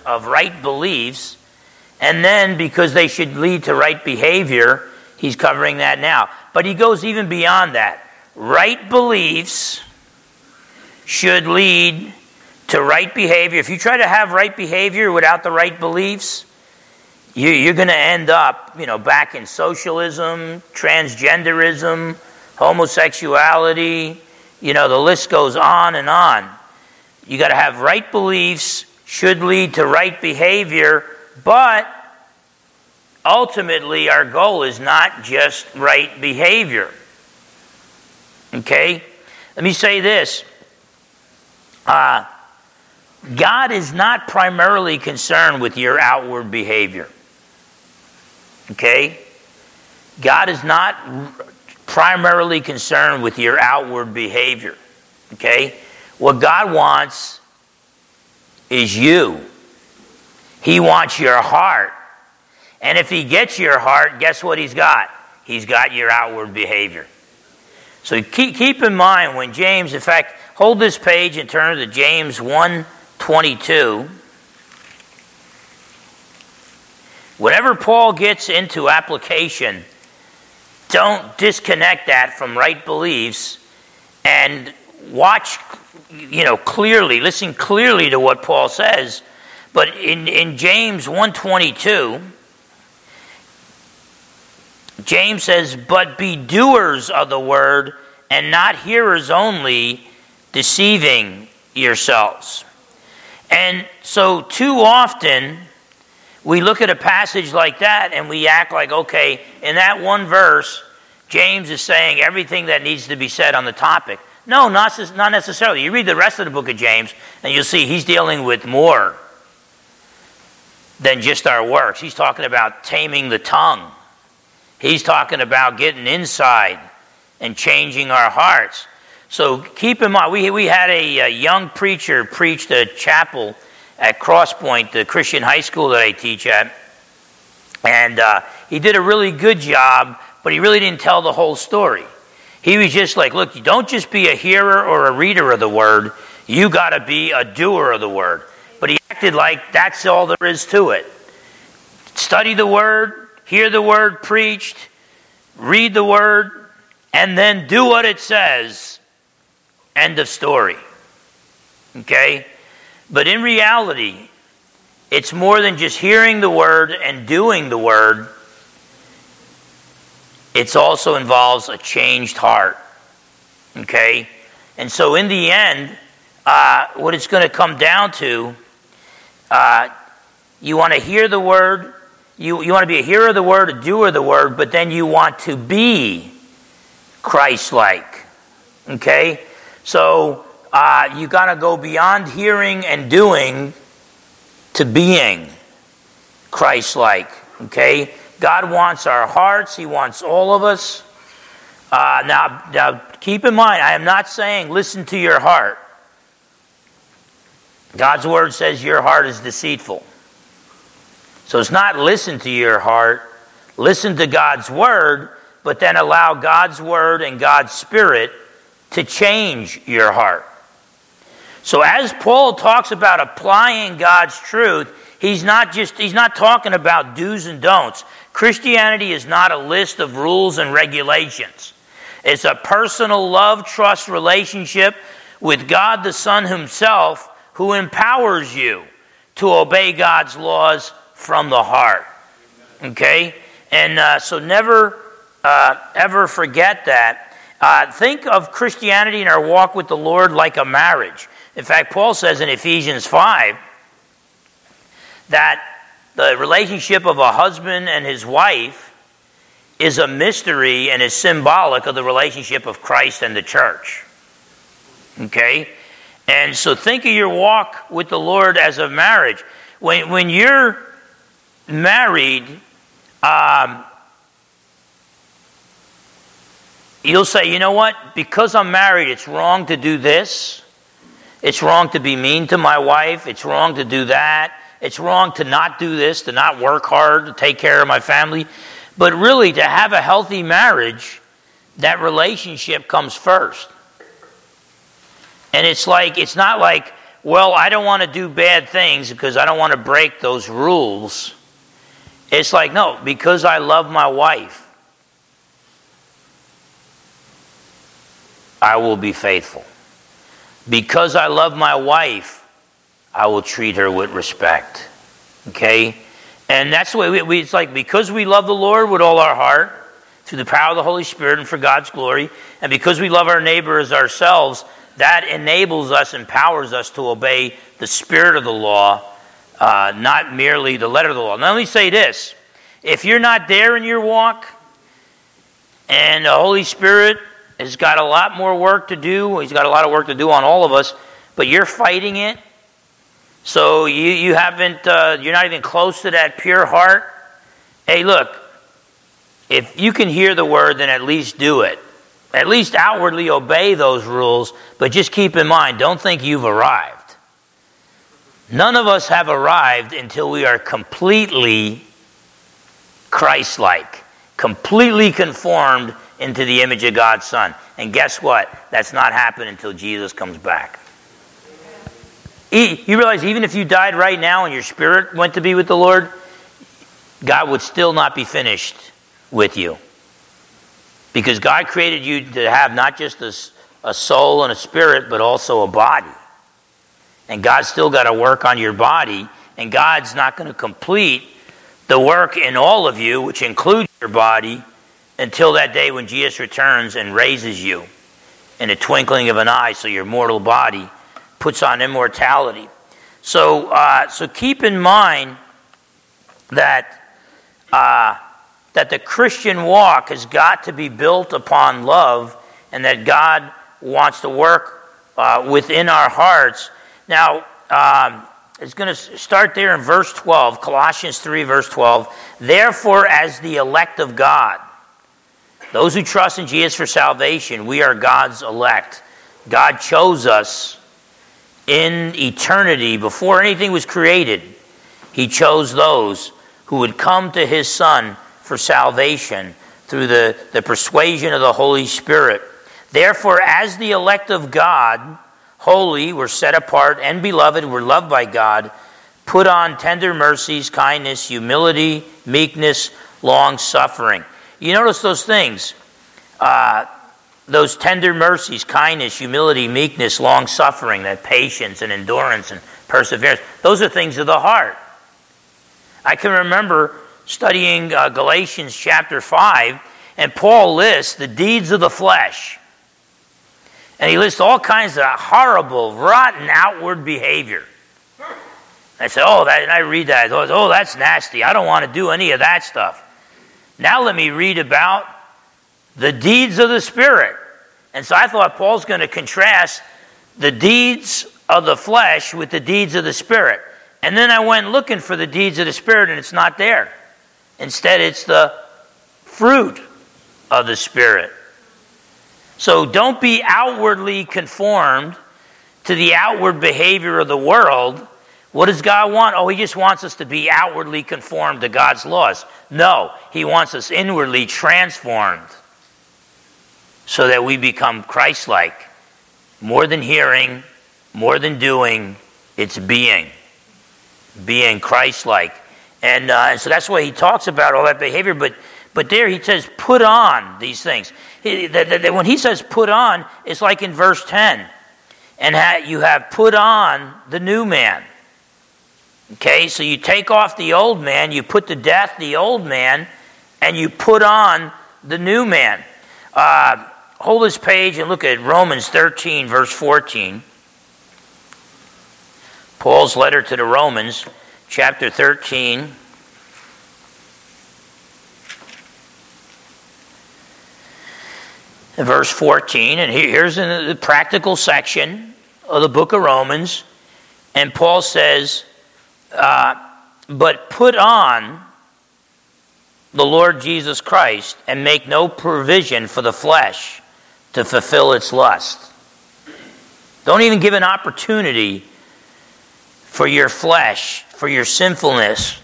of right beliefs, and then because they should lead to right behavior, he's covering that now. But he goes even beyond that. Right beliefs should lead to right behavior. If you try to have right behavior without the right beliefs, you, are going to end up, you know, back in socialism, transgenderism, homosexuality. You know, the list goes on and on. You got to have right beliefs, should lead to right behavior, but ultimately our goal is not just right behavior. Okay? Let me say this. Uh, God is not primarily concerned with your outward behavior. Okay? God is not primarily concerned with your outward behavior. Okay? What God wants is you. He wants your heart. And if He gets your heart, guess what He's got? He's got your outward behavior. So keep, keep in mind when James, in fact, hold this page and turn to James 1 22. Whenever Paul gets into application, don't disconnect that from right beliefs and watch, you know, clearly, listen clearly to what Paul says. But in, in James 122, James says, But be doers of the word and not hearers only, deceiving yourselves. And so, too often, we look at a passage like that and we act like, okay, in that one verse, James is saying everything that needs to be said on the topic. No, not, not necessarily. You read the rest of the book of James and you'll see he's dealing with more than just our works. He's talking about taming the tongue, he's talking about getting inside and changing our hearts. So keep in mind, we, we had a, a young preacher preach the chapel at Crosspoint, the Christian high school that I teach at. And uh, he did a really good job, but he really didn't tell the whole story. He was just like, look, you don't just be a hearer or a reader of the word, you got to be a doer of the word. But he acted like that's all there is to it. Study the word, hear the word preached, read the word, and then do what it says. End of story. Okay? But in reality, it's more than just hearing the word and doing the word. It also involves a changed heart. Okay? And so, in the end, uh, what it's going to come down to, uh, you want to hear the word, you, you want to be a hearer of the word, a doer of the word, but then you want to be Christ like. Okay? So, uh, you got to go beyond hearing and doing to being Christ like. Okay? God wants our hearts, He wants all of us. Uh, now, now, keep in mind, I am not saying listen to your heart. God's word says your heart is deceitful. So it's not listen to your heart, listen to God's word, but then allow God's word and God's spirit to change your heart. So as Paul talks about applying God's truth, he's not just he's not talking about do's and don'ts. Christianity is not a list of rules and regulations. It's a personal love trust relationship with God the Son himself who empowers you to obey God's laws from the heart. Okay? And uh, so never uh, ever forget that. Uh, think of Christianity and our walk with the Lord like a marriage. In fact, Paul says in Ephesians 5 that the relationship of a husband and his wife is a mystery and is symbolic of the relationship of Christ and the church. Okay? And so think of your walk with the Lord as a marriage. When, when you're married, um, you'll say, you know what? Because I'm married, it's wrong to do this. It's wrong to be mean to my wife. It's wrong to do that. It's wrong to not do this, to not work hard, to take care of my family. But really, to have a healthy marriage, that relationship comes first. And it's like, it's not like well, I don't want to do bad things because I don't want to break those rules. It's like, no, because I love my wife, I will be faithful. Because I love my wife, I will treat her with respect. Okay? And that's the way we, we, it's like because we love the Lord with all our heart, through the power of the Holy Spirit and for God's glory, and because we love our neighbor as ourselves, that enables us, empowers us to obey the spirit of the law, uh, not merely the letter of the law. Now, let me say this if you're not there in your walk, and the Holy Spirit has got a lot more work to do, He's got a lot of work to do on all of us, but you're fighting it, so you, you haven't, uh, you're not even close to that pure heart. Hey, look, if you can hear the word, then at least do it. At least outwardly obey those rules, but just keep in mind don't think you've arrived. None of us have arrived until we are completely Christ like, completely conformed into the image of God's Son. And guess what? That's not happening until Jesus comes back. You realize even if you died right now and your spirit went to be with the Lord, God would still not be finished with you. Because God created you to have not just a, a soul and a spirit, but also a body. And God's still got to work on your body, and God's not going to complete the work in all of you, which includes your body, until that day when Jesus returns and raises you in a twinkling of an eye, so your mortal body puts on immortality. So, uh, so keep in mind that uh, that the Christian walk has got to be built upon love and that God wants to work uh, within our hearts. Now, um, it's going to start there in verse 12, Colossians 3, verse 12. Therefore, as the elect of God, those who trust in Jesus for salvation, we are God's elect. God chose us in eternity before anything was created. He chose those who would come to his Son for salvation through the, the persuasion of the Holy Spirit. Therefore, as the elect of God, holy, we're set apart, and beloved, we're loved by God, put on tender mercies, kindness, humility, meekness, long suffering. You notice those things. Uh, those tender mercies, kindness, humility, meekness, long suffering, that patience and endurance and perseverance, those are things of the heart. I can remember studying uh, Galatians chapter 5, and Paul lists the deeds of the flesh. And he lists all kinds of horrible, rotten outward behavior. I said, Oh, that, and I read that. Oh, that's nasty. I don't want to do any of that stuff. Now let me read about the deeds of the Spirit. And so I thought Paul's going to contrast the deeds of the flesh with the deeds of the Spirit. And then I went looking for the deeds of the Spirit, and it's not there. Instead, it's the fruit of the Spirit. So don't be outwardly conformed to the outward behavior of the world. What does God want? Oh, He just wants us to be outwardly conformed to God's laws. No, He wants us inwardly transformed so that we become Christ like. More than hearing, more than doing, it's being. Being Christ like. And, uh, and so that's why he talks about all that behavior. But, but there he says, put on these things. He, the, the, the, when he says put on, it's like in verse 10. And ha- you have put on the new man. Okay, so you take off the old man, you put to death the old man, and you put on the new man. Uh, hold this page and look at Romans 13, verse 14. Paul's letter to the Romans chapter 13. Verse 14, and here's in the practical section of the book of Romans, and Paul says, uh, But put on the Lord Jesus Christ and make no provision for the flesh to fulfill its lust. Don't even give an opportunity for your flesh, for your sinfulness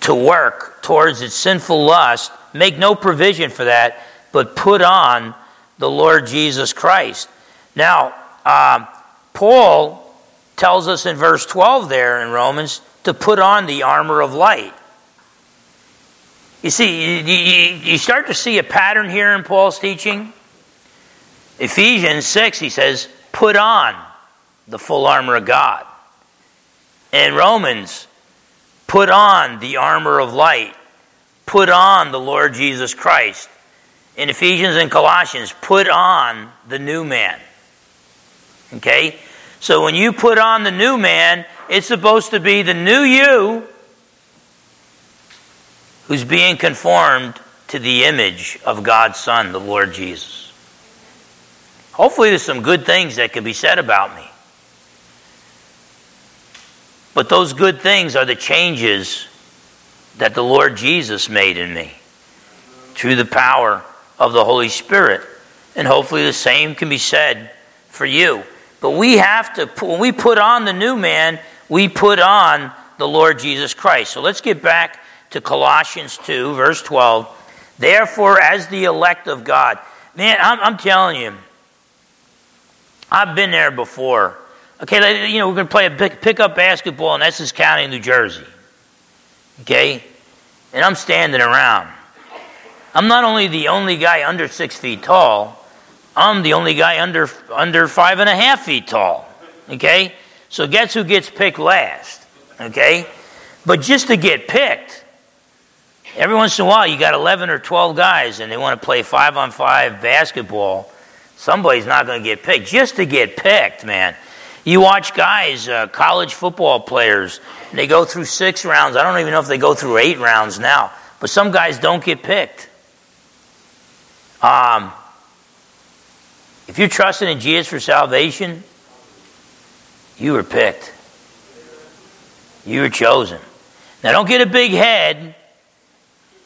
to work towards its sinful lust. Make no provision for that, but put on the Lord Jesus Christ. Now, uh, Paul tells us in verse 12 there in Romans to put on the armor of light. You see, you, you, start to see a pattern here in Paul's teaching. Ephesians 6, he says, put on the full armor of God. In Romans, put on the armor of light. Put on the Lord Jesus Christ. In Ephesians and Colossians, put on the new man. Okay? So when you put on the new man, it's supposed to be the new you who's being conformed to the image of God's Son, the Lord Jesus. Hopefully, there's some good things that can be said about me. But those good things are the changes that the Lord Jesus made in me through the power of the Holy Spirit. And hopefully, the same can be said for you. But we have to, when we put on the new man, we put on the Lord Jesus Christ. So let's get back to Colossians 2, verse 12. Therefore, as the elect of God. Man, I'm, I'm telling you, I've been there before. Okay, you know, we're going to play a pick, pickup basketball in Essex County, New Jersey. Okay? And I'm standing around. I'm not only the only guy under six feet tall, I'm the only guy under, under five and a half feet tall. Okay? So guess who gets picked last? Okay? But just to get picked, every once in a while you got 11 or 12 guys and they want to play five on five basketball. Somebody's not going to get picked. Just to get picked, man. You watch guys, uh, college football players, they go through six rounds. I don't even know if they go through eight rounds now. But some guys don't get picked. Um, if you're trusting in Jesus for salvation, you were picked. You were chosen. Now, don't get a big head.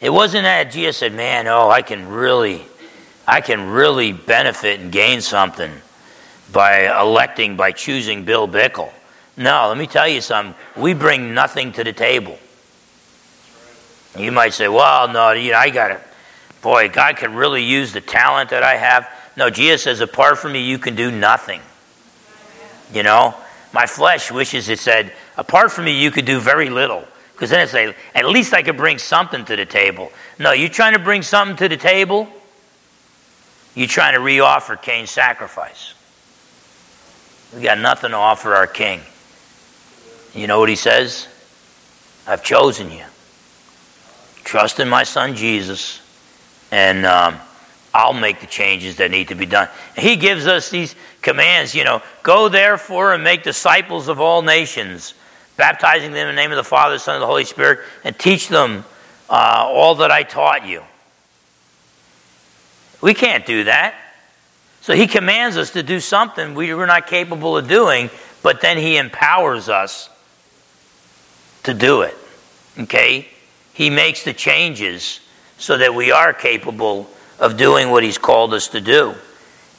It wasn't that Jesus said, "Man, oh, I can really, I can really benefit and gain something by electing, by choosing Bill Bickle." No, let me tell you something. We bring nothing to the table. You might say, "Well, no, you know, I got it. Boy, God can really use the talent that I have." No, Jesus says, apart from me, you can do nothing. You know? My flesh wishes it said, apart from me, you could do very little. Because then it's like, at least I could bring something to the table. No, you're trying to bring something to the table, you're trying to reoffer Cain's sacrifice. We got nothing to offer our king. You know what he says? I've chosen you. Trust in my son Jesus. And. Um, I'll make the changes that need to be done. He gives us these commands, you know, go therefore and make disciples of all nations, baptizing them in the name of the Father, the Son, and the Holy Spirit, and teach them uh, all that I taught you. We can't do that. So he commands us to do something we were not capable of doing, but then he empowers us to do it. Okay? He makes the changes so that we are capable of doing what he's called us to do.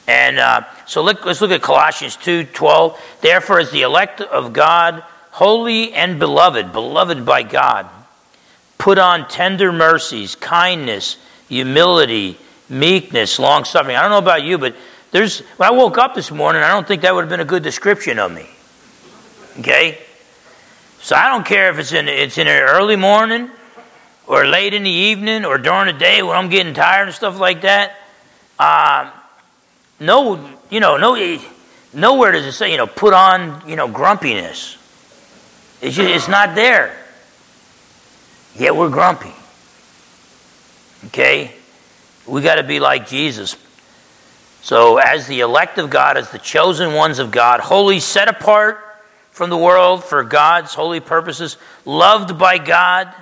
And uh, so let, us look at Colossians 2 12. Therefore, as the elect of God, holy and beloved, beloved by God, put on tender mercies, kindness, humility, meekness, long suffering. I don't know about you, but there's when I woke up this morning, I don't think that would have been a good description of me. Okay? So I don't care if it's in it's in the early morning or late in the evening or during the day when I'm getting tired and stuff like that. Uh, no, you know, no, nowhere does it say, you know, put on, you know, grumpiness. It's, just, it's not there. Yet we're grumpy. Okay? We got to be like Jesus. So, as the elect of God, as the chosen ones of God, holy, set apart from the world for God's holy purposes, loved by God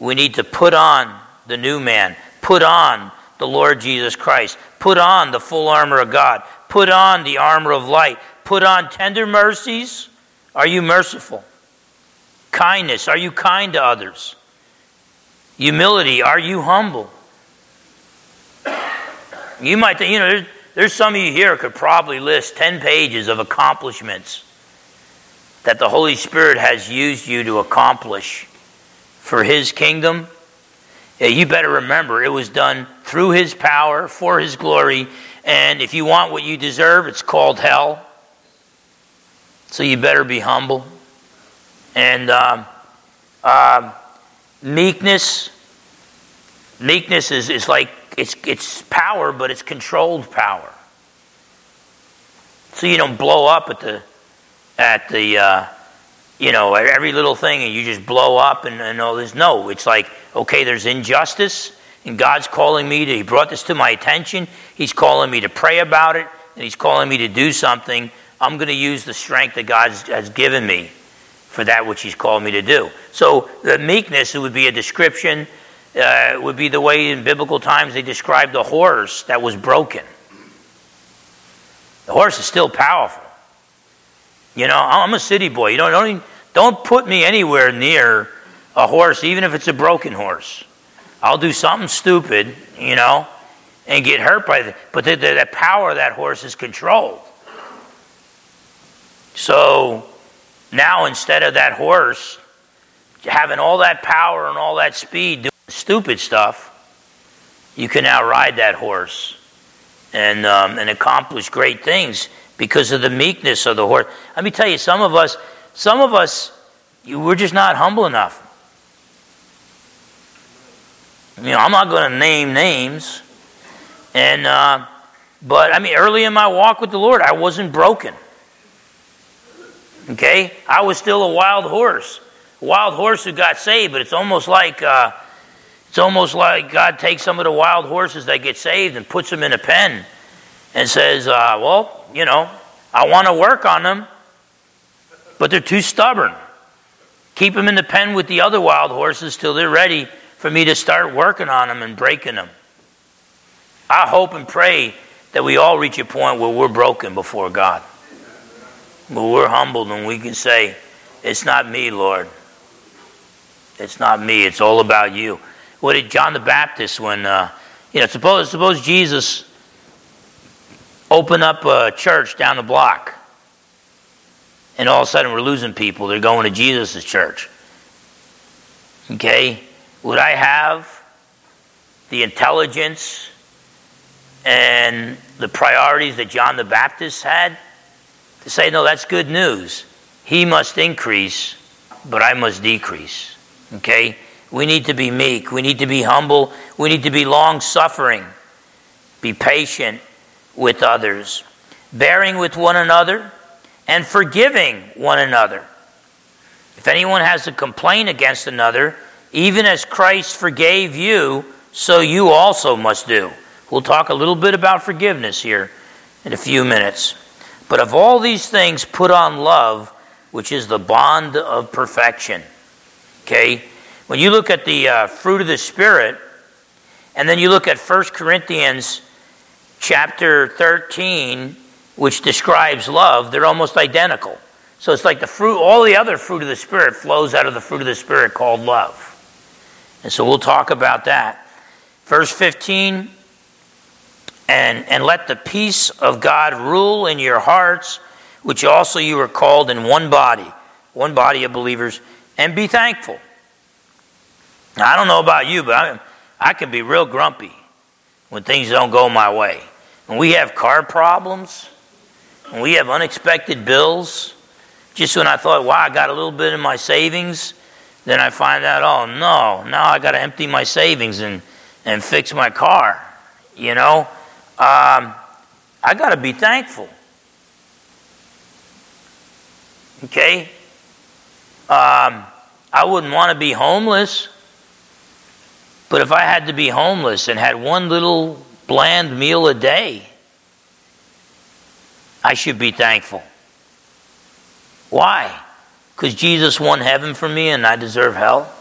we need to put on the new man, put on the Lord Jesus Christ, put on the full armor of God, put on the armor of light, put on tender mercies. Are you merciful? Kindness, are you kind to others? Humility, are you humble? You might think, you know, there's, there's some of you here could probably list 10 pages of accomplishments that the Holy Spirit has used you to accomplish for his kingdom, you better remember it was done through his power, for his glory, and if you want what you deserve, it's called hell. So you better be humble. And um, uh, meekness, meekness is, is like it's, it's power, but it's controlled power. So you don't blow up at the at the uh, you know at every little thing and you just blow up and, and all this. No, it's like okay, there's injustice and God's calling me to. He brought this to my attention. He's calling me to pray about it and He's calling me to do something. I'm going to use the strength that God has given me for that which He's called me to do. So the meekness would be a description. Uh, would be the way in biblical times they described the horse that was broken. The horse is still powerful. You know, I'm a city boy. You don't, don't, don't put me anywhere near a horse, even if it's a broken horse. I'll do something stupid, you know, and get hurt by it. But the, the, the power of that horse is controlled. So now instead of that horse having all that power and all that speed doing stupid stuff, you can now ride that horse and, um, and accomplish great things because of the meekness of the horse. Let me tell you, some of us, some of us, we're just not humble enough. You know, I'm not going to name names, and uh, but I mean, early in my walk with the Lord, I wasn't broken. Okay, I was still a wild horse, a wild horse who got saved. But it's almost like uh, it's almost like God takes some of the wild horses that get saved and puts them in a pen and says, uh, Well, you know, I want to work on them, but they're too stubborn. Keep them in the pen with the other wild horses till they're ready for me to start working on them and breaking them. I hope and pray that we all reach a point where we're broken before God. Where we're humbled and we can say, It's not me, Lord. It's not me. It's all about you. What did John the Baptist when uh, you know suppose suppose Jesus opened up a church down the block, and all of a sudden we're losing people. They're going to Jesus' church. Okay, would I have the intelligence and the priorities that John the Baptist had to say, no, that's good news. He must increase, but I must decrease. Okay? We need to be meek. We need to be humble. We need to be long suffering. Be patient with others, bearing with one another, and forgiving one another. If anyone has a complaint against another, even as Christ forgave you, so you also must do. We'll talk a little bit about forgiveness here in a few minutes. But of all these things, put on love, which is the bond of perfection. Okay? When you look at the uh, fruit of the Spirit, and then you look at 1 Corinthians chapter 13, which describes love, they're almost identical. So it's like the fruit, all the other fruit of the Spirit flows out of the fruit of the Spirit called love. And so we'll talk about that. Verse 15, and, and let the peace of God rule in your hearts, which also you are called in one body, one body of believers, and be thankful. Now, I don't know about you, but I, I can be real grumpy when things don't go my way. When we have car problems, when we have unexpected bills, just when I thought, wow, I got a little bit in my savings, then I find out, oh no, now I got to empty my savings and, and fix my car. You know, um, I got to be thankful. Okay? Um, I wouldn't want to be homeless. But if I had to be homeless and had one little bland meal a day, I should be thankful. Why? Because Jesus won heaven for me and I deserve hell?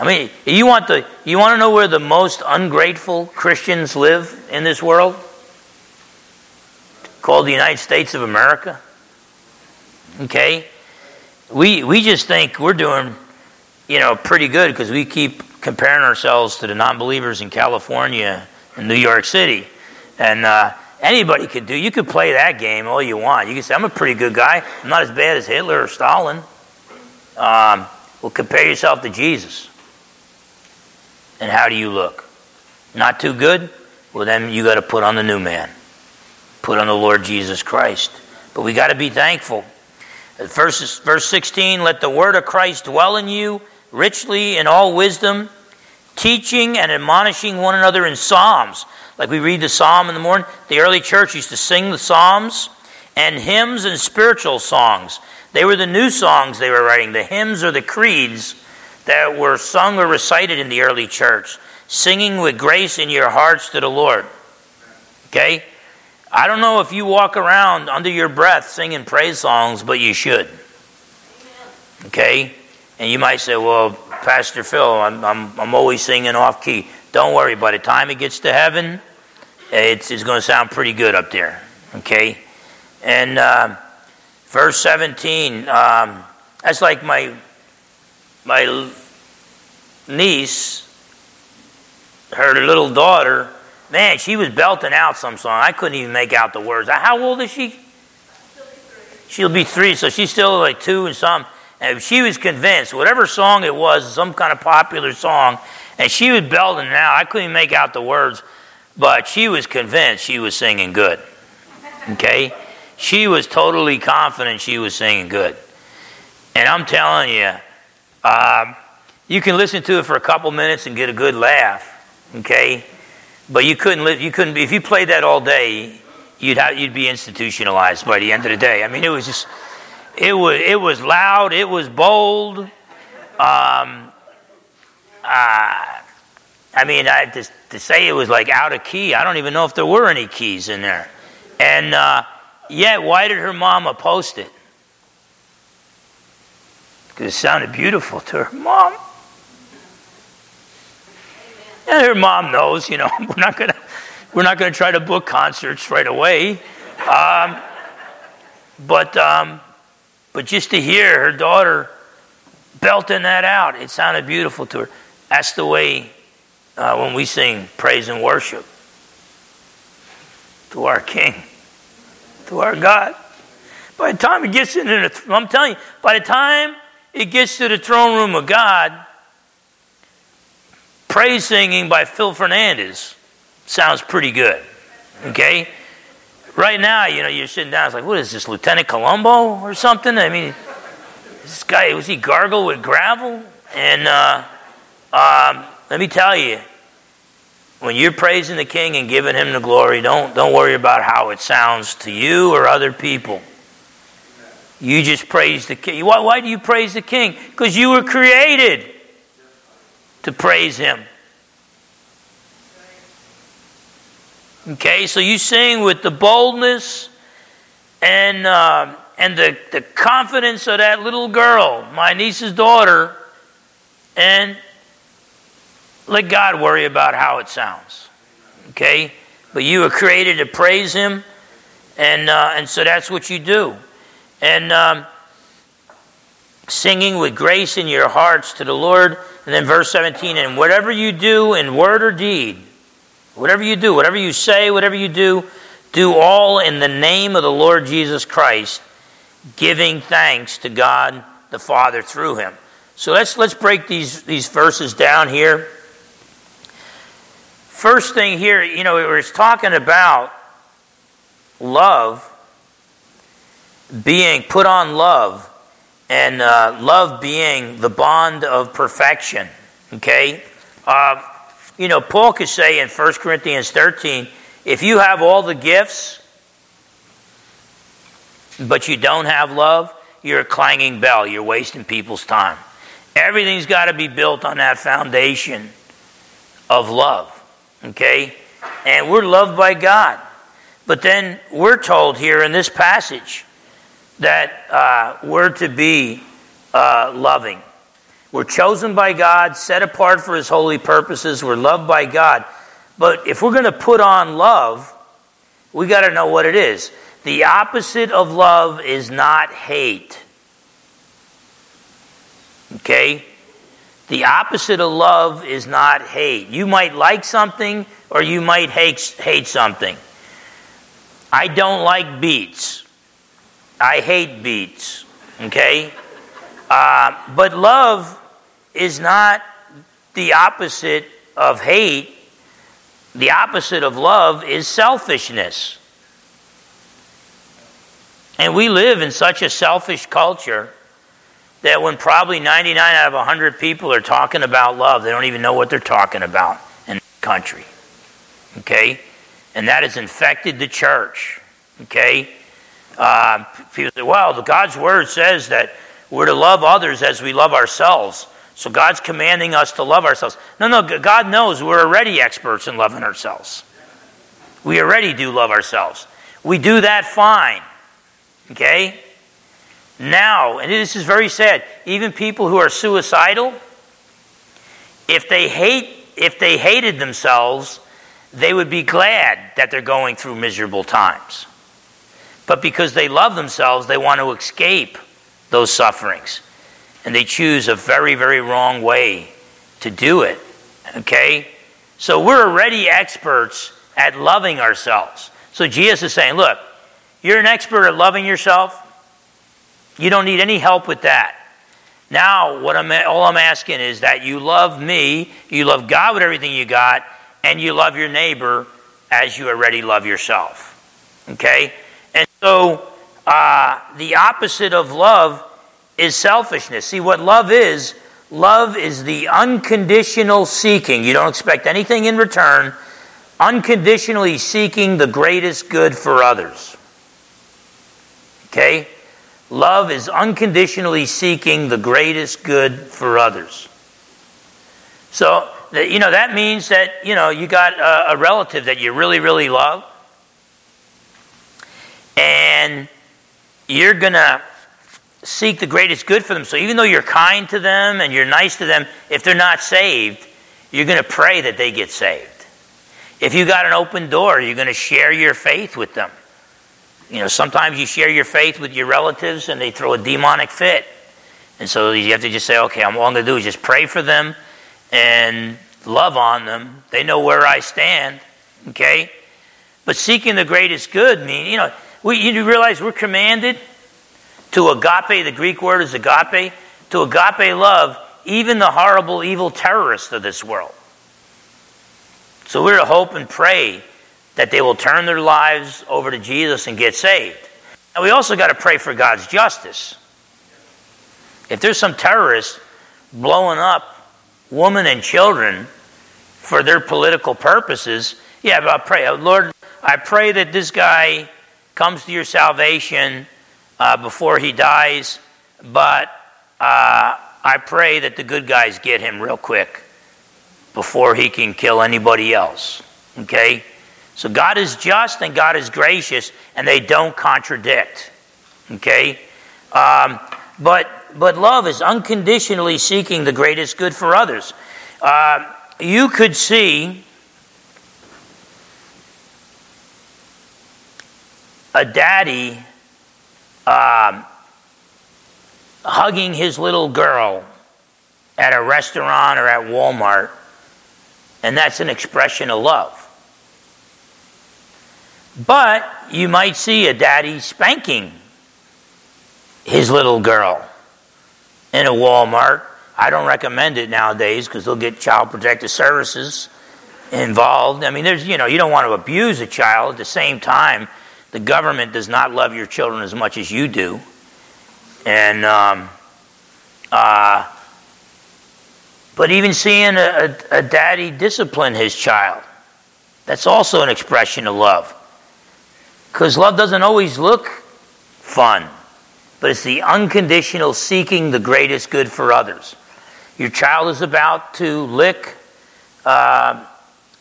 I mean, you want, the, you want to know where the most ungrateful Christians live in this world? Called the United States of America. Okay? We, we just think we're doing you know, pretty good because we keep comparing ourselves to the non-believers in California and New York City, and uh, anybody could do. You could play that game all you want. You can say, "I'm a pretty good guy. I'm not as bad as Hitler or Stalin." Um, well, compare yourself to Jesus, and how do you look? Not too good. Well, then you got to put on the new man. Put on the Lord Jesus Christ. But we got to be thankful. Verse, verse 16 Let the word of Christ dwell in you richly in all wisdom, teaching and admonishing one another in psalms. Like we read the psalm in the morning, the early church used to sing the psalms and hymns and spiritual songs. They were the new songs they were writing, the hymns or the creeds that were sung or recited in the early church, singing with grace in your hearts to the Lord. Okay? I don't know if you walk around under your breath singing praise songs, but you should. Okay? And you might say, well, Pastor Phil, I'm, I'm, I'm always singing off key. Don't worry, by the time it gets to heaven, it's, it's going to sound pretty good up there. Okay? And uh, verse 17, um, that's like my, my niece, her little daughter, man, she was belting out some song. I couldn't even make out the words. How old is she? She'll be three, so she's still like two and some. And she was convinced, whatever song it was, some kind of popular song, and she was belting it out. I couldn't make out the words, but she was convinced she was singing good. Okay? She was totally confident she was singing good. And I'm telling you, um, you can listen to it for a couple minutes and get a good laugh. Okay? But you couldn't live, you couldn't, if you played that all day, you'd, have, you'd be institutionalized by the end of the day. I mean, it was just, it was, it was loud, it was bold. Um, uh, I mean, I, to, to, say it was like out of key, I don't even know if there were any keys in there. And uh, yet, why did her mama post it? Because it sounded beautiful to her mom. And her mom knows, you know, we're not gonna we're not gonna try to book concerts right away. Um, but um, but just to hear her daughter belting that out, it sounded beautiful to her. That's the way uh, when we sing praise and worship to our King, to our God. By the time it gets into the, I'm telling you, by the time it gets to the throne room of God, praise singing by Phil Fernandez sounds pretty good. Okay? Right now, you know, you're sitting down, it's like, what is this, Lieutenant Columbo or something? I mean, this guy, was he gargle with gravel? And uh, um, let me tell you, when you're praising the King and giving him the glory, don't, don't worry about how it sounds to you or other people. You just praise the King. Why, why do you praise the King? Because you were created to praise Him. Okay, so you sing with the boldness and, uh, and the, the confidence of that little girl, my niece's daughter, and let God worry about how it sounds. Okay? But you were created to praise Him, and, uh, and so that's what you do. And um, singing with grace in your hearts to the Lord and then verse 17, and whatever you do in word or deed, whatever you do, whatever you say, whatever you do, do all in the name of the Lord Jesus Christ, giving thanks to God the Father through him. So let's let's break these, these verses down here. First thing here, you know, it was talking about love being put on love and uh, love being the bond of perfection. Okay? Uh, you know, Paul could say in 1 Corinthians 13 if you have all the gifts, but you don't have love, you're a clanging bell. You're wasting people's time. Everything's got to be built on that foundation of love. Okay? And we're loved by God. But then we're told here in this passage that uh, we're to be uh, loving. We're chosen by God, set apart for His holy purposes. We're loved by God. But if we're going to put on love, we got to know what it is. The opposite of love is not hate. Okay? The opposite of love is not hate. You might like something or you might hate, hate something. I don't like beets. I hate beets, okay? Uh, but love is not the opposite of hate. The opposite of love is selfishness. And we live in such a selfish culture that when probably 99 out of 100 people are talking about love, they don't even know what they're talking about in the country. Okay? And that has infected the church. Okay? Uh, people say, well, God's word says that we're to love others as we love ourselves. So God's commanding us to love ourselves. No, no, God knows we're already experts in loving ourselves. We already do love ourselves. We do that fine. Okay? Now, and this is very sad, even people who are suicidal, if they hate if they hated themselves, they would be glad that they're going through miserable times. But because they love themselves, they want to escape those sufferings. And they choose a very, very wrong way to do it. Okay? So we're already experts at loving ourselves. So Jesus is saying, look, you're an expert at loving yourself. You don't need any help with that. Now, what I'm, all I'm asking is that you love me, you love God with everything you got, and you love your neighbor as you already love yourself. Okay? So, uh, the opposite of love is selfishness. See, what love is, love is the unconditional seeking. You don't expect anything in return, unconditionally seeking the greatest good for others. Okay? Love is unconditionally seeking the greatest good for others. So, you know, that means that, you know, you got a, a relative that you really, really love, and you're going to seek the greatest good for them. So, even though you're kind to them and you're nice to them, if they're not saved, you're going to pray that they get saved. If you got an open door, you're going to share your faith with them. You know, sometimes you share your faith with your relatives and they throw a demonic fit. And so you have to just say, okay, all I'm going to do is just pray for them and love on them. They know where I stand, okay? But seeking the greatest good means, you know, we, you realize we're commanded to agape, the Greek word is agape, to agape love even the horrible, evil terrorists of this world. So we're to hope and pray that they will turn their lives over to Jesus and get saved. And we also got to pray for God's justice. If there's some terrorist blowing up women and children for their political purposes, yeah, but I pray, Lord, I pray that this guy comes to your salvation uh, before he dies, but uh, I pray that the good guys get him real quick before he can kill anybody else. Okay? So God is just and God is gracious, and they don't contradict. Okay? Um, but, but love is unconditionally seeking the greatest good for others. Uh, you could see a daddy um, hugging his little girl at a restaurant or at Walmart, and that's an expression of love. But you might see a daddy spanking his little girl in a Walmart. I don't recommend it nowadays because they'll get child protective services involved. I mean, there's, you know, you don't want to abuse a child. At the same time, the government does not love your children as much as you do. And, um, uh, but even seeing a, a, a daddy discipline his child, that's also an expression of love. Because love doesn't always look fun, but it's the unconditional seeking the greatest good for others. Your child is about to lick uh,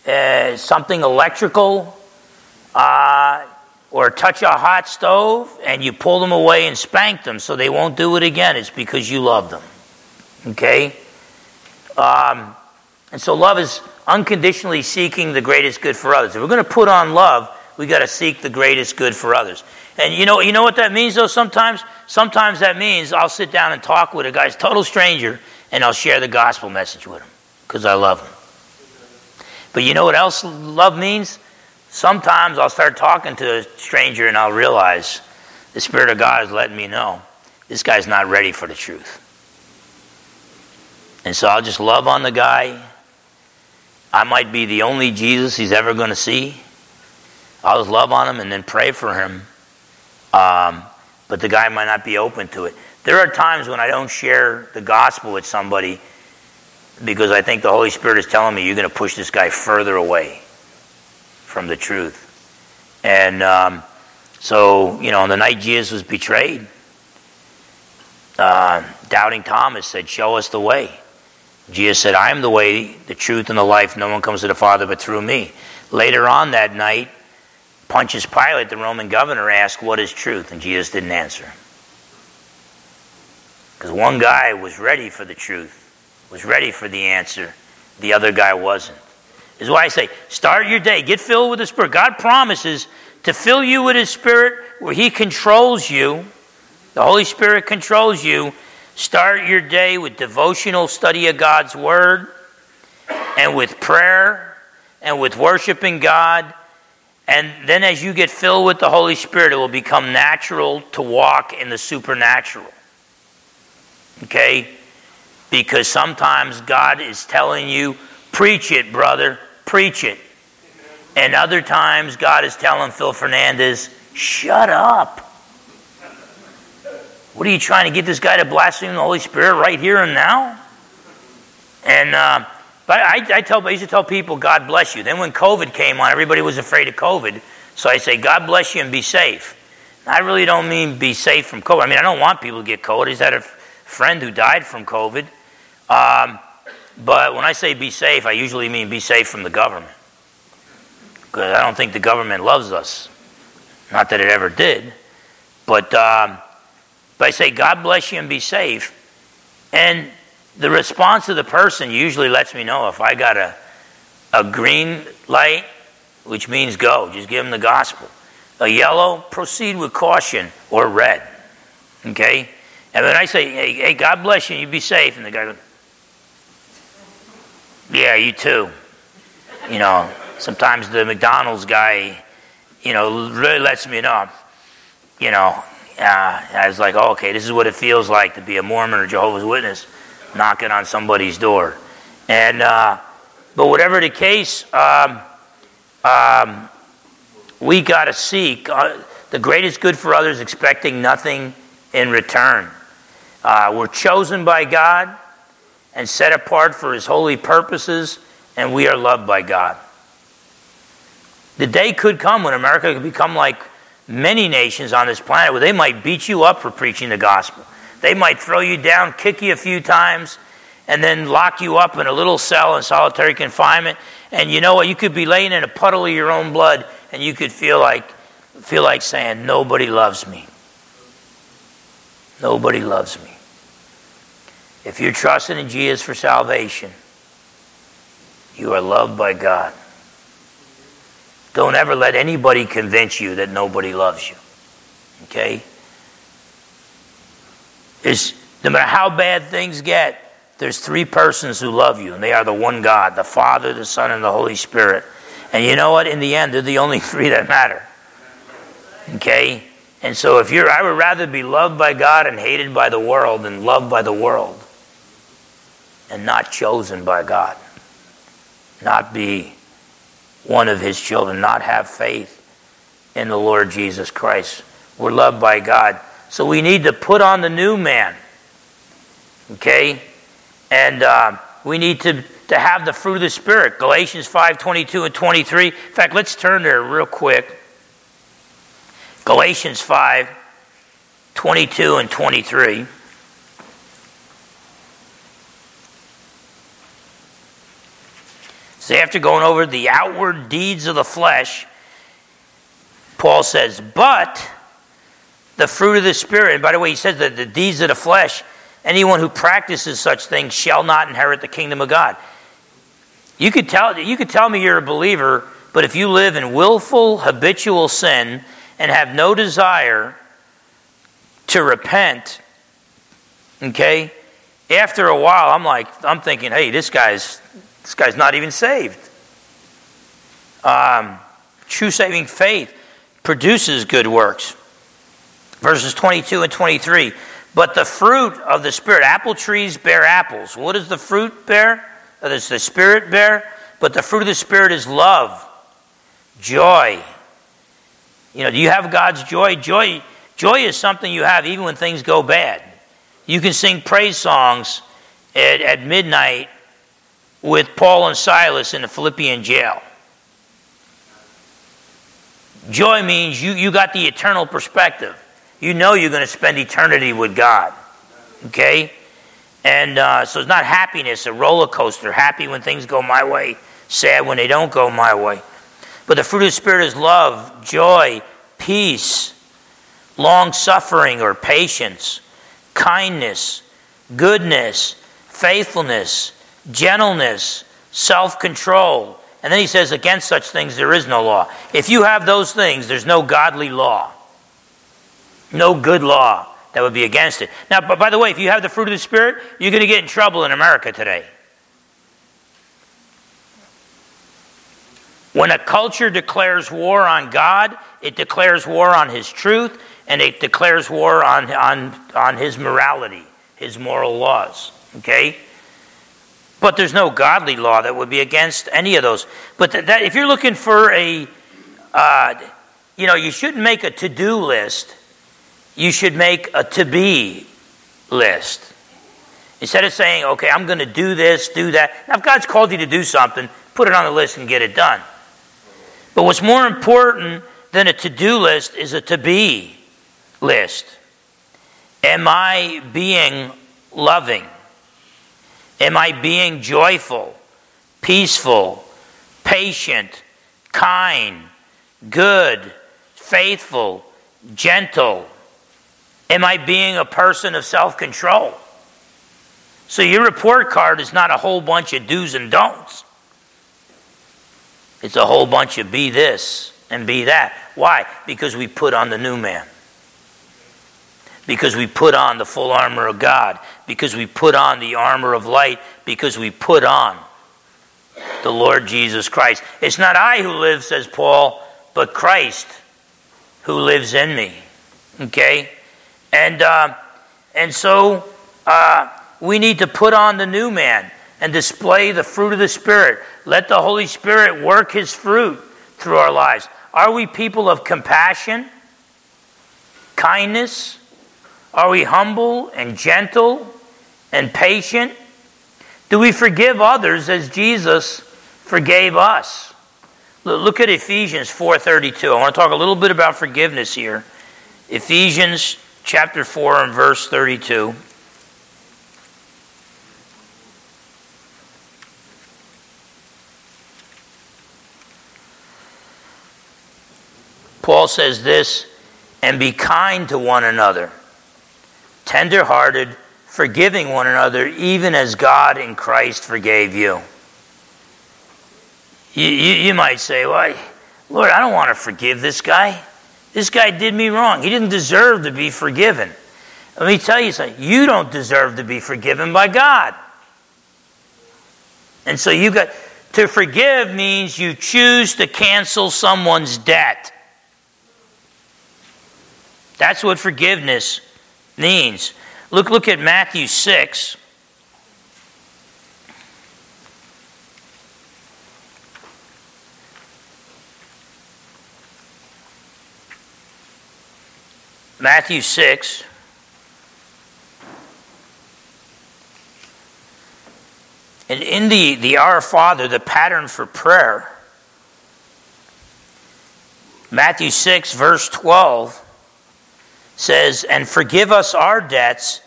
uh, something electrical uh, or touch a hot stove, and you pull them away and spank them so they won't do it again. It's because you love them. Okay? Um, and so love is unconditionally seeking the greatest good for others. If we're going to put on love, we got to seek the greatest good for others. And you know, you know what that means though sometimes? Sometimes that means I'll sit down and talk with a guy's total stranger and I'll share the gospel message with him because I love him. But you know what else love means? Sometimes I'll start talking to a stranger and I'll realize the Spirit of God is letting me know this guy's not ready for the truth. And so I'll just love on the guy. I might be the only Jesus he's ever going to see. I'll just love on him and then pray for him. Um, but the guy might not be open to it. There are times when I don't share the gospel with somebody because I think the Holy Spirit is telling me you're going to push this guy further away from the truth. And um, so, you know, on the night Jesus was betrayed, uh, doubting Thomas said, Show us the way. Jesus said, I am the way, the truth, and the life. No one comes to the Father but through me. Later on that night, Pontius Pilate, the Roman governor, asked, What is truth? And Jesus didn't answer. Because one guy was ready for the truth, was ready for the answer, the other guy wasn't. Is why I say, start your day, get filled with the Spirit. God promises to fill you with His Spirit where He controls you. The Holy Spirit controls you. Start your day with devotional study of God's Word and with prayer and with worshiping God. And then as you get filled with the Holy Spirit, it will become natural to walk in the supernatural. Okay? Because sometimes God is telling you, preach it, brother, preach it. And other times God is telling Phil Fernandes, shut up. What are you trying to get this guy to blaspheme the Holy Spirit right here and now? And uh, but I, I, tell I used to tell people, God bless you. Then when COVID came on, everybody was afraid of COVID. So I say, God bless you and be safe. I really don't mean be safe from COVID. I mean, I don't want people to get COVID. I just had a friend who died from COVID. Um, but when I say be safe, I usually mean be safe from the government. Because I don't think the government loves us. Not that it ever did. But, um, I say, God bless you and be safe. And the response of the person usually lets me know if I got a, a green light, which means go, just give them the gospel. A yellow, proceed with caution, or red. Okay? And then I say, hey, hey, God bless you, you be safe. And the guy goes, yeah, you too. You know, sometimes the McDonald's guy, you know, really lets me know. You know, uh, I was like, oh, okay, this is what it feels like to be a Mormon or Jehovah's Witness knocking on somebody's door. And, uh, but whatever the case, um, um, we got to seek uh, the greatest good for others, expecting nothing in return. Uh, we're chosen by God and set apart for His holy purposes, and we are loved by God. The day could come when America could become like many nations on this planet where they might beat you up for preaching the gospel. They might throw you down, kick you a few times, and then lock you up in a little cell in solitary confinement. And you know what? You could be laying in a puddle of your own blood, and you could feel like, feel like saying, Nobody loves me. Nobody loves me. If you're trusting in Jesus for salvation, you are loved by God. Don't ever let anybody convince you that nobody loves you. Okay? Is no matter how bad things get, there's three persons who love you, and they are the one God, the Father, the Son, and the Holy Spirit. And you know what? In the end, they're the only three that matter. Okay? And so if you're I would rather be loved by God and hated by the world than loved by the world and not chosen by God. Not be one of his children, not have faith in the Lord Jesus Christ. We're loved by God. So we need to put on the new man. Okay? And uh, we need to, to have the fruit of the Spirit. Galatians 5 22 and 23. In fact, let's turn there real quick. Galatians 5 22 and 23. So after going over the outward deeds of the flesh, Paul says, but the fruit of the Spirit, and by the way, he says that the deeds of the flesh, anyone who practices such things shall not inherit the kingdom of God. You could tell, you could tell me you're a believer, but if you live in willful, habitual sin and have no desire to repent, okay, after a while, I'm like, I'm thinking, hey, this guy's this guy's not even saved. Um, true saving faith produces good works. Verses 22 and 23. But the fruit of the Spirit, apple trees bear apples. What does the fruit bear? Does the Spirit bear? But the fruit of the Spirit is love, joy. You know, do you have God's joy? Joy, Joy is something you have even when things go bad. You can sing praise songs at, at midnight with Paul and Silas in the Philippian jail. Joy means you, you got the eternal perspective. You know you're going to spend eternity with God. Okay? And uh, so it's not happiness, a roller coaster. Happy when things go my way, sad when they don't go my way. But the fruit of the Spirit is love, joy, peace, long suffering or patience, kindness, goodness, faithfulness, gentleness, self control. And then he says, Against such things there is no law. If you have those things, there's no godly law, no good law that would be against it. Now, but by the way, if you have the fruit of the Spirit, you're going to get in trouble in America today. When a culture declares war on God, it declares war on His truth, and it declares war on, on, on His morality, His moral laws. Okay? But there's no godly law that would be against any of those. But that, that if you're looking for a, uh, you know, you shouldn't make a to do list, you should make a to be list. Instead of saying, okay, I'm going to do this, do that. Now, if God's called you to do something, put it on the list and get it done. But what's more important than a to do list is a to be list. Am I being loving? Am I being joyful, peaceful, patient, kind, good, faithful, gentle? Am I being a person of self control? So, your report card is not a whole bunch of do's and don'ts. It's a whole bunch of be this and be that. Why? Because we put on the new man. Because we put on the full armor of God. Because we put on the armor of light. Because we put on the Lord Jesus Christ. It's not I who live, says Paul, but Christ who lives in me. Okay? And, uh, and so uh, we need to put on the new man and display the fruit of the Spirit. Let the Holy Spirit work His fruit through our lives. Are we people of compassion, kindness? Are we humble and gentle and patient? Do we forgive others as Jesus forgave us? Look at Ephesians 4:32. I want to talk a little bit about forgiveness here. Ephesians chapter 4 and verse 32. Paul says this, and be kind to one another, tenderhearted, forgiving one another, even as God in Christ forgave you. You, you, you might say, well, Lord, I don't want to forgive this guy. This guy did me wrong. He didn't deserve to be forgiven. Let me tell you something. You don't deserve to be forgiven by God. And so you got to forgive means you choose to cancel someone's debt. That's what forgiveness means. Look, look at Matthew 6. Matthew 6. And in the, the Our Father, the pattern for prayer, Matthew 6, verse 12 says, And forgive us our debts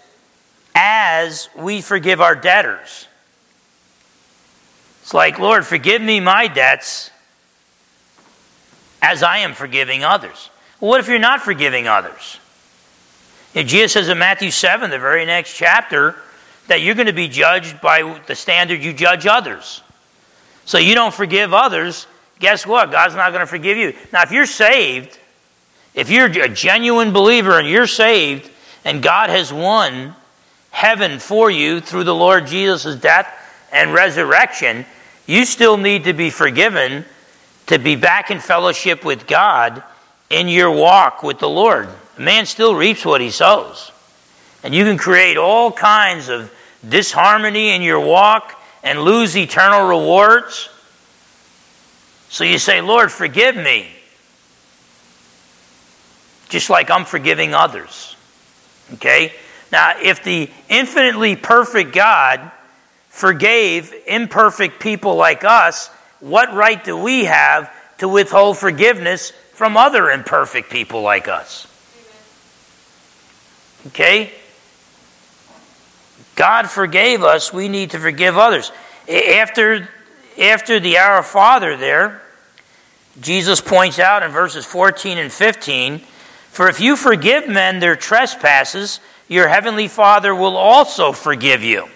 as we forgive our debtors. It's like, Lord, forgive me my debts as I am forgiving others. Well, what if you're not forgiving others? And Jesus says in Matthew 7, the very next chapter, that you're going to be judged by the standard you judge others. So you don't forgive others, guess what? God's not going to forgive you. Now, if you're saved, if you're a genuine believer and you're saved, and God has won heaven for you through the Lord Jesus' death and resurrection, you still need to be forgiven to be back in fellowship with God in your walk with the Lord. A man still reaps what he sows. And you can create all kinds of disharmony in your walk and lose eternal rewards. So you say, Lord, forgive me. Just like I'm forgiving others. Okay? Now, if the infinitely perfect God forgave imperfect people like us, what right do we have to withhold forgiveness from other imperfect people like us? Okay? God forgave us, we need to forgive others. After, after the Our Father there, Jesus points out in verses 14 and 15 For if you forgive men their trespasses, your heavenly Father will also forgive you.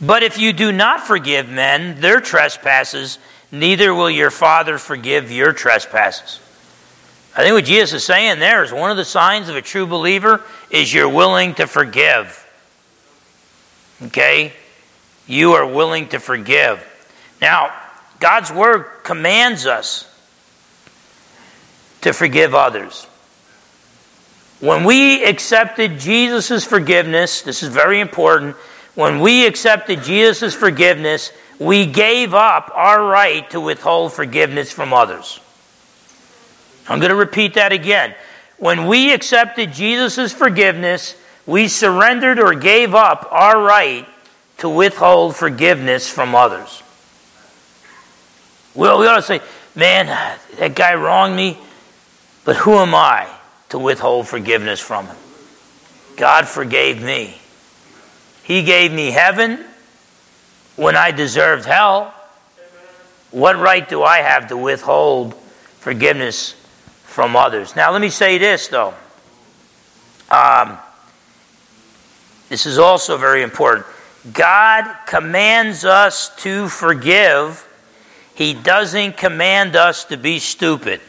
But if you do not forgive men their trespasses, neither will your Father forgive your trespasses. I think what Jesus is saying there is one of the signs of a true believer is you're willing to forgive. Okay? You are willing to forgive. Now, God's Word commands us to forgive others. When we accepted Jesus' forgiveness, this is very important. When we accepted Jesus' forgiveness, we gave up our right to withhold forgiveness from others. I'm going to repeat that again. When we accepted Jesus' forgiveness, we surrendered or gave up our right to withhold forgiveness from others. Well, we ought to say, man, that guy wronged me, but who am I to withhold forgiveness from him? God forgave me. He gave me heaven when I deserved hell. What right do I have to withhold forgiveness from others? Now, let me say this, though. Um, this is also very important. God commands us to forgive, He doesn't command us to be stupid.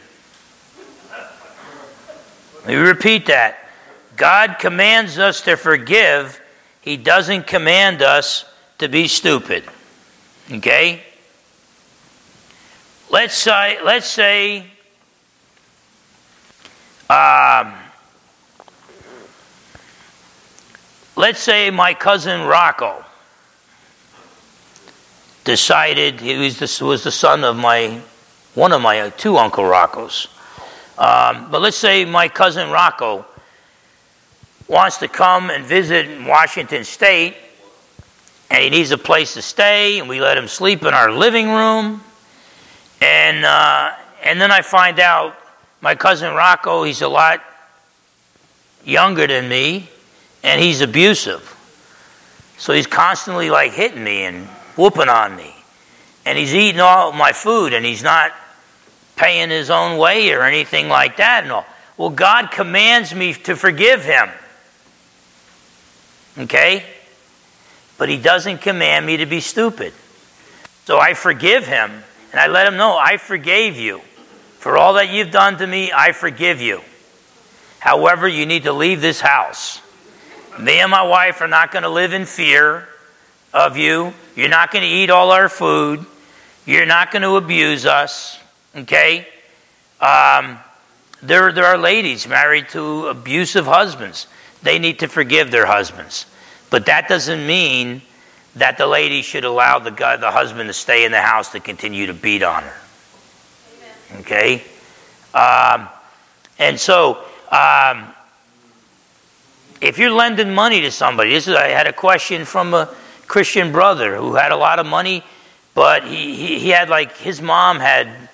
Let me repeat that. God commands us to forgive, he doesn't command us to be stupid. Okay? Let's say, let's say, um, let's say my cousin Rocco decided he was the, was the son of my one of my two Uncle Roccos. Um, but let's say my cousin Rocco wants to come and visit Washington State, and he needs a place to stay, and we let him sleep in our living room. And, uh, and then I find out my cousin Rocco, he's a lot younger than me, and he's abusive. So he's constantly like hitting me and whooping on me. And he's eating all my food, and he's not paying his own way or anything like that. And all. Well, God commands me to forgive him. Okay? But he doesn't command me to be stupid. So I forgive him and I let him know I forgave you. For all that you've done to me, I forgive you. However, you need to leave this house. Me and my wife are not going to live in fear of you. You're not going to eat all our food. You're not going to abuse us. Okay? Um, there, there are ladies married to abusive husbands. They need to forgive their husbands. But that doesn't mean that the lady should allow the guy, the husband to stay in the house to continue to beat on her. Amen. Okay? Um, and so, um, if you're lending money to somebody, this is, I had a question from a Christian brother who had a lot of money, but he, he, he had like, his mom had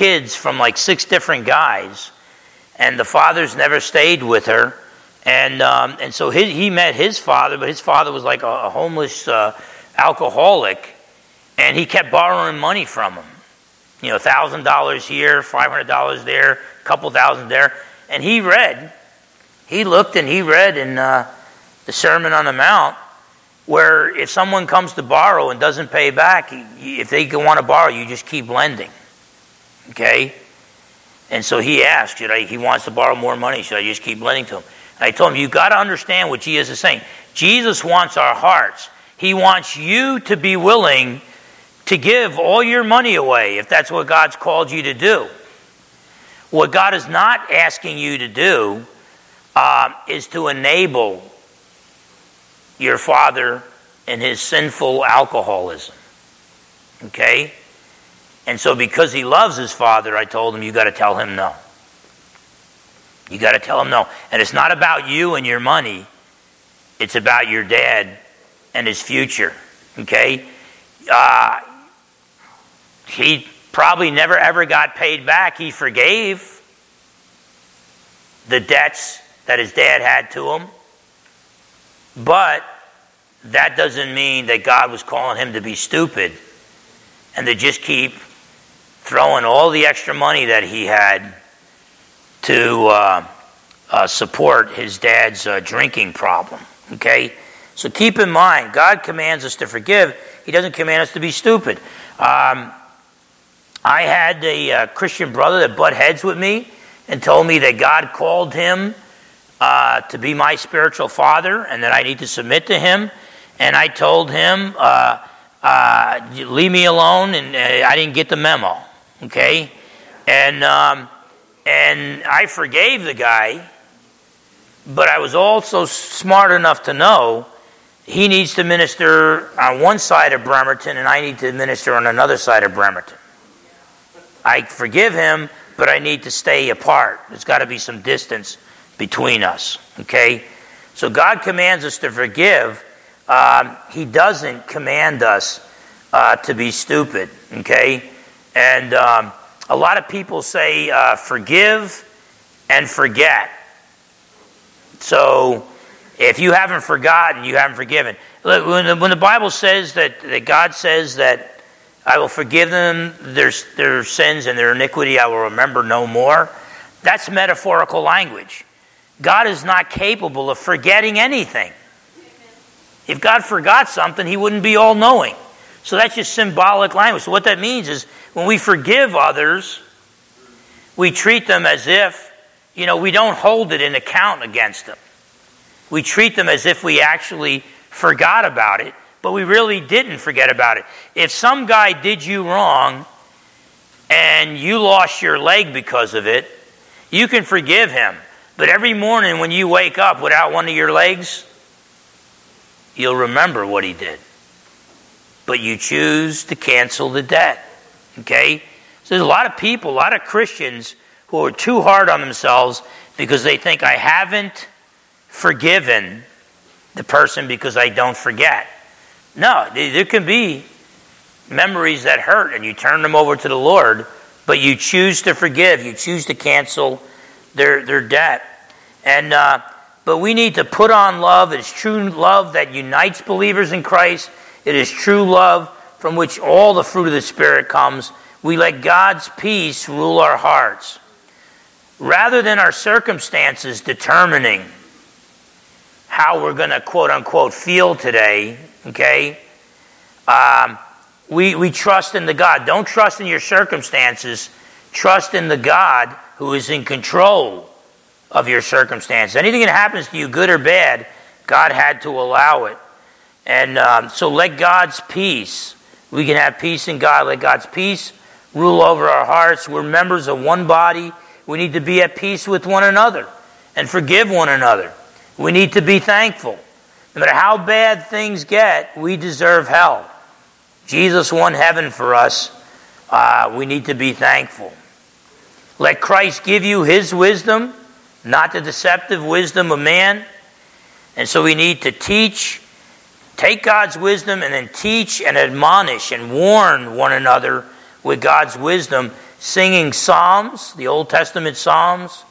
kids from like six different guys, and the fathers never stayed with her. And, um, and so he met his father, but his father was like a, a homeless uh, alcoholic, and he kept borrowing money from him. You know, $1,000 here, $500 there, a couple thousand there. And he read, he looked and he read in uh, the Sermon on the Mount where if someone comes to borrow and doesn't pay back, if they want to borrow, you just keep lending. Okay? And so he asked, should I, he wants to borrow more money, should I just keep lending to him? I told him, you've got to understand what Jesus is saying. Jesus wants our hearts. He wants you to be willing to give all your money away if that's what God's called you to do. What God is not asking you to do um, is to enable your father in his sinful alcoholism. Okay? And so, because he loves his father, I told him, you got to tell him no. You got to tell him no. And it's not about you and your money, it's about your dad and his future. Okay? Uh, he probably never ever got paid back. He forgave the debts that his dad had to him. But that doesn't mean that God was calling him to be stupid and to just keep throwing all the extra money that he had to uh, uh, support his dad's uh, drinking problem. Okay? So keep in mind, God commands us to forgive, He doesn't command us to be stupid. Um, I had a uh, Christian brother that butt heads with me and told me that God called him uh, to be my spiritual father and that I need to submit to him. And I told him, uh, leave me alone, and I didn't get the memo. Okay? And, um, and I forgave the guy, but I was also smart enough to know he needs to minister on one side of Bremerton, and I need to minister on another side of Bremerton. I forgive him, but I need to stay apart. There's got to be some distance between us. Okay? So God commands us to forgive. Um, he doesn't command us uh, to be stupid. Okay? And um, a lot of people say uh, forgive and forget. So if you haven't forgotten, you haven't forgiven. Look, when the, when the Bible says that, that God says that I will forgive them their, their sins and their iniquity, I will remember no more, that's metaphorical language. God is not capable of forgetting anything. If God forgot something, he wouldn't be all knowing. So that's just symbolic language. So what that means is when we forgive others, we treat them as if, you know, we don't hold it in account against them. We treat them as if we actually forgot about it, but we really didn't forget about it. If some guy did you wrong and you lost your leg because of it, you can forgive him. But every morning when you wake up without one of your legs, you'll remember what he did but you choose to cancel the debt. Okay? So there's a lot of people, a lot of Christians who are too hard on themselves because they think I haven't forgiven the person because I don't forget. No, there can be memories that hurt and you turn them over to the Lord, but you choose to forgive. You choose to cancel their, their debt. And, uh, but we need to put on love. It's true love that unites believers in Christ. It is true love from which all the fruit of the Spirit comes. We let God's peace rule our hearts. Rather than our circumstances determining how we're going to quote unquote feel today, okay, um, we, we trust in the God. Don't trust in your circumstances, trust in the God who is in control of your circumstances. Anything that happens to you, good or bad, God had to allow it. And um, so let God's peace, we can have peace in God, let God's peace rule over our hearts. We're members of one body. We need to be at peace with one another and forgive one another. We need to be thankful. No matter how bad things get, we deserve hell. Jesus won heaven for us. Uh, we need to be thankful. Let Christ give you his wisdom, not the deceptive wisdom of man. And so we need to teach Take God's wisdom and then teach and admonish and warn one another with God's wisdom, singing psalms, the Old Testament psalms,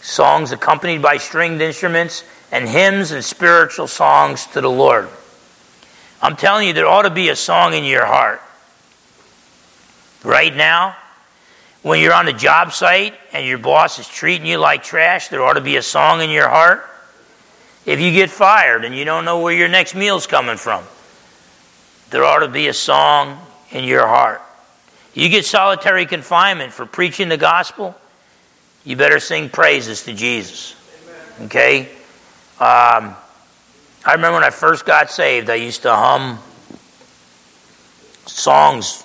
songs accompanied by stringed instruments, and hymns and spiritual songs to the Lord. I'm telling you, there ought to be a song in your heart. Right now, when you're on a job site and your boss is treating you like trash, there ought to be a song in your heart. If you get fired and you don't know where your next meal's coming from, there ought to be a song in your heart. You get solitary confinement for preaching the gospel, you better sing praises to Jesus. Okay? Um, I remember when I first got saved, I used to hum songs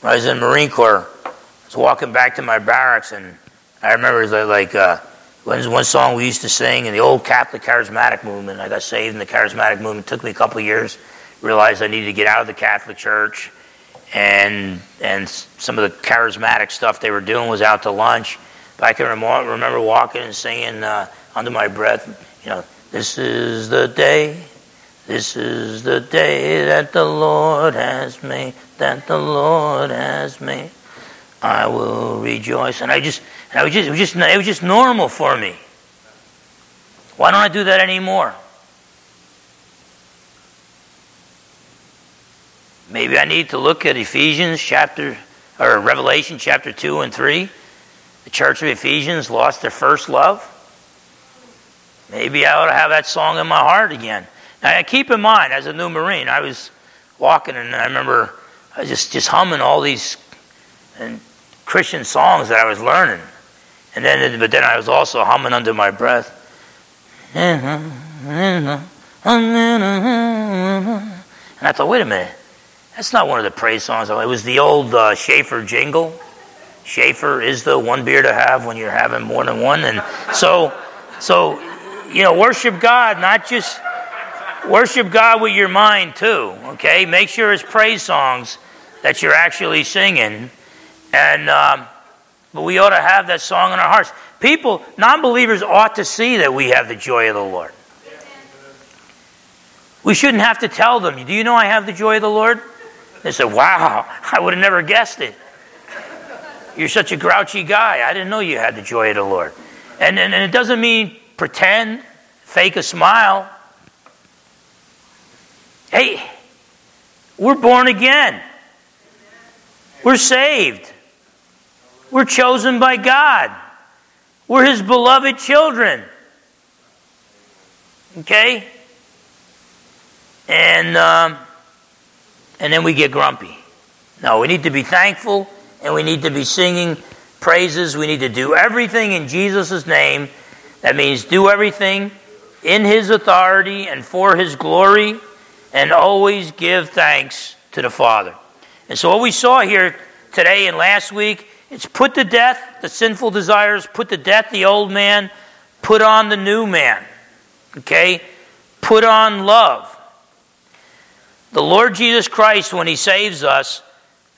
when I was in the Marine Corps. I was walking back to my barracks, and I remember it was like, uh, one, one song we used to sing in the old Catholic charismatic movement. I got saved in the charismatic movement. It took me a couple years. Realized I needed to get out of the Catholic Church, and and some of the charismatic stuff they were doing was out to lunch. But I can remember walking and singing uh, under my breath, you know, this is the day, this is the day that the Lord has made, that the Lord has made. I will rejoice. And I just, and I was just, it was just, it was just normal for me. Why don't I do that anymore? Maybe I need to look at Ephesians chapter or Revelation chapter 2 and 3. The church of Ephesians lost their first love. Maybe I ought to have that song in my heart again. Now, keep in mind, as a new Marine, I was walking and I remember I was just, just humming all these and Christian songs that I was learning. And then, but then I was also humming under my breath. And I thought, wait a minute. That's not one of the praise songs. It was the old uh, Schaefer jingle. Schaefer is the one beer to have when you're having more than one. And so, so, you know, worship God, not just worship God with your mind too. Okay, make sure it's praise songs that you're actually singing, and um, but we ought to have that song in our hearts. People, non-believers, ought to see that we have the joy of the Lord. We shouldn't have to tell them. Do you know I have the joy of the Lord? They said, Wow, I would have never guessed it. You're such a grouchy guy. I didn't know you had the joy of the Lord. And, and, and it doesn't mean pretend, fake a smile. Hey, we're born again. We're saved. We're chosen by God. We're His beloved children. Okay? And. Um, and then we get grumpy. No, we need to be thankful and we need to be singing praises. We need to do everything in Jesus' name. That means do everything in His authority and for His glory and always give thanks to the Father. And so, what we saw here today and last week, it's put to death the sinful desires, put to death the old man, put on the new man. Okay? Put on love. The Lord Jesus Christ, when He saves us,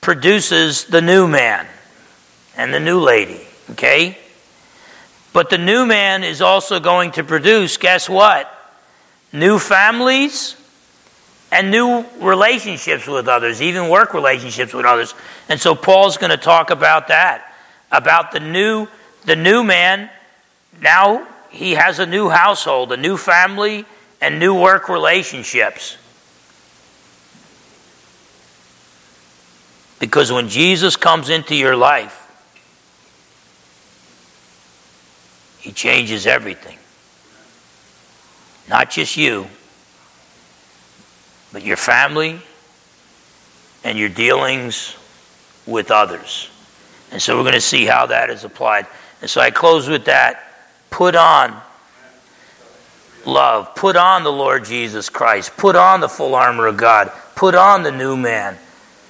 produces the new man and the new lady, okay? But the new man is also going to produce, guess what? New families and new relationships with others, even work relationships with others. And so Paul's going to talk about that, about the new the new man. Now he has a new household, a new family, and new work relationships. Because when Jesus comes into your life, He changes everything. Not just you, but your family and your dealings with others. And so we're going to see how that is applied. And so I close with that. Put on love. Put on the Lord Jesus Christ. Put on the full armor of God. Put on the new man.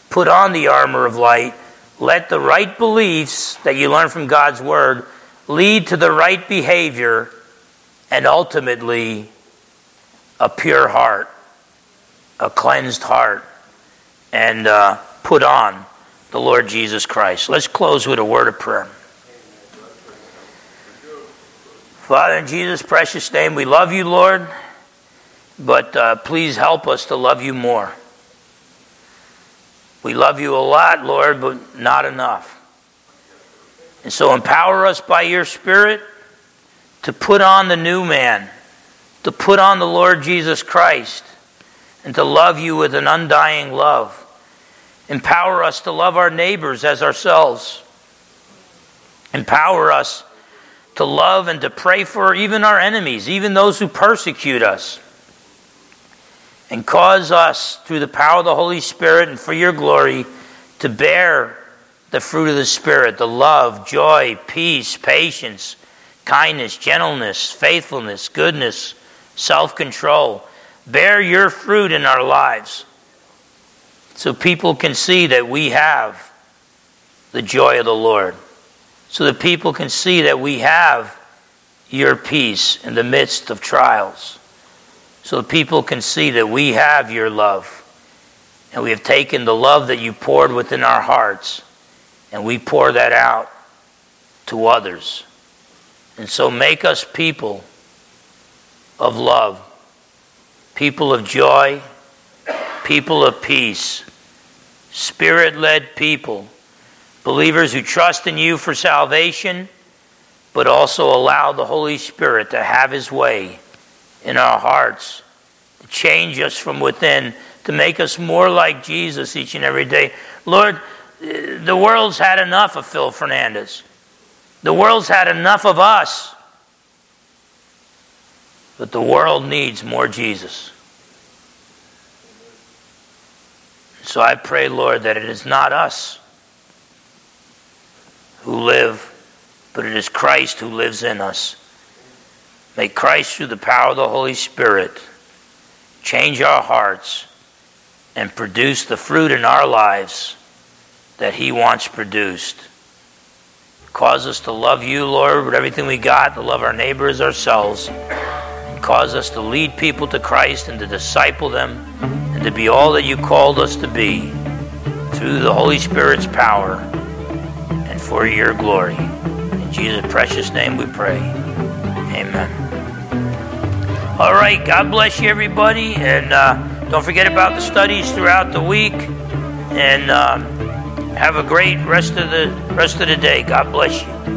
Put on the armor of light. Let the right beliefs that you learn from God's Word lead to the right behavior and ultimately a pure heart, a cleansed heart, and uh, put on the Lord Jesus Christ. Let's close with a word of prayer. Father, in Jesus' precious name, we love you, Lord, but uh, please help us to love you more. We love you a lot, Lord, but not enough. And so empower us by your Spirit to put on the new man, to put on the Lord Jesus Christ, and to love you with an undying love. Empower us to love our neighbors as ourselves. Empower us to love and to pray for even our enemies, even those who persecute us and cause us, through the power of the Holy Spirit and for your glory, to bear the fruit of the Spirit the love, joy, peace, patience, kindness, gentleness, faithfulness, goodness, self control. Bear your fruit in our lives so people can see that we have the joy of the Lord. So that people can see that we have your peace in the midst of trials so that people can see that we have your love. And we have taken the love that you poured within our hearts and we pour that out to others. And so make us people of love, people of joy, people of peace, spirit led people, believers who trust in you for salvation, but also allow the Holy Spirit to have his way in our hearts, to change us from within, to make us more like Jesus each and every day. Lord, the world's had enough of Phil Fernandes. The world's had enough of us. But the world needs more Jesus. So I pray, Lord, that it is not us who live, but it is Christ who lives in us. May Christ, through the power of the Holy Spirit, change our hearts and produce the fruit in our lives that He wants produced. Cause us to love you, Lord, with everything we got, to love our neighbors, ourselves, and cause us to lead people to Christ and to disciple them and to be all that you called us to be through the Holy Spirit's power and for your glory. In Jesus' precious name we pray. Amen. All right, God bless you, everybody, and uh, don't forget about the studies throughout the week. And. Um, have a great rest of the rest of the day. God bless you.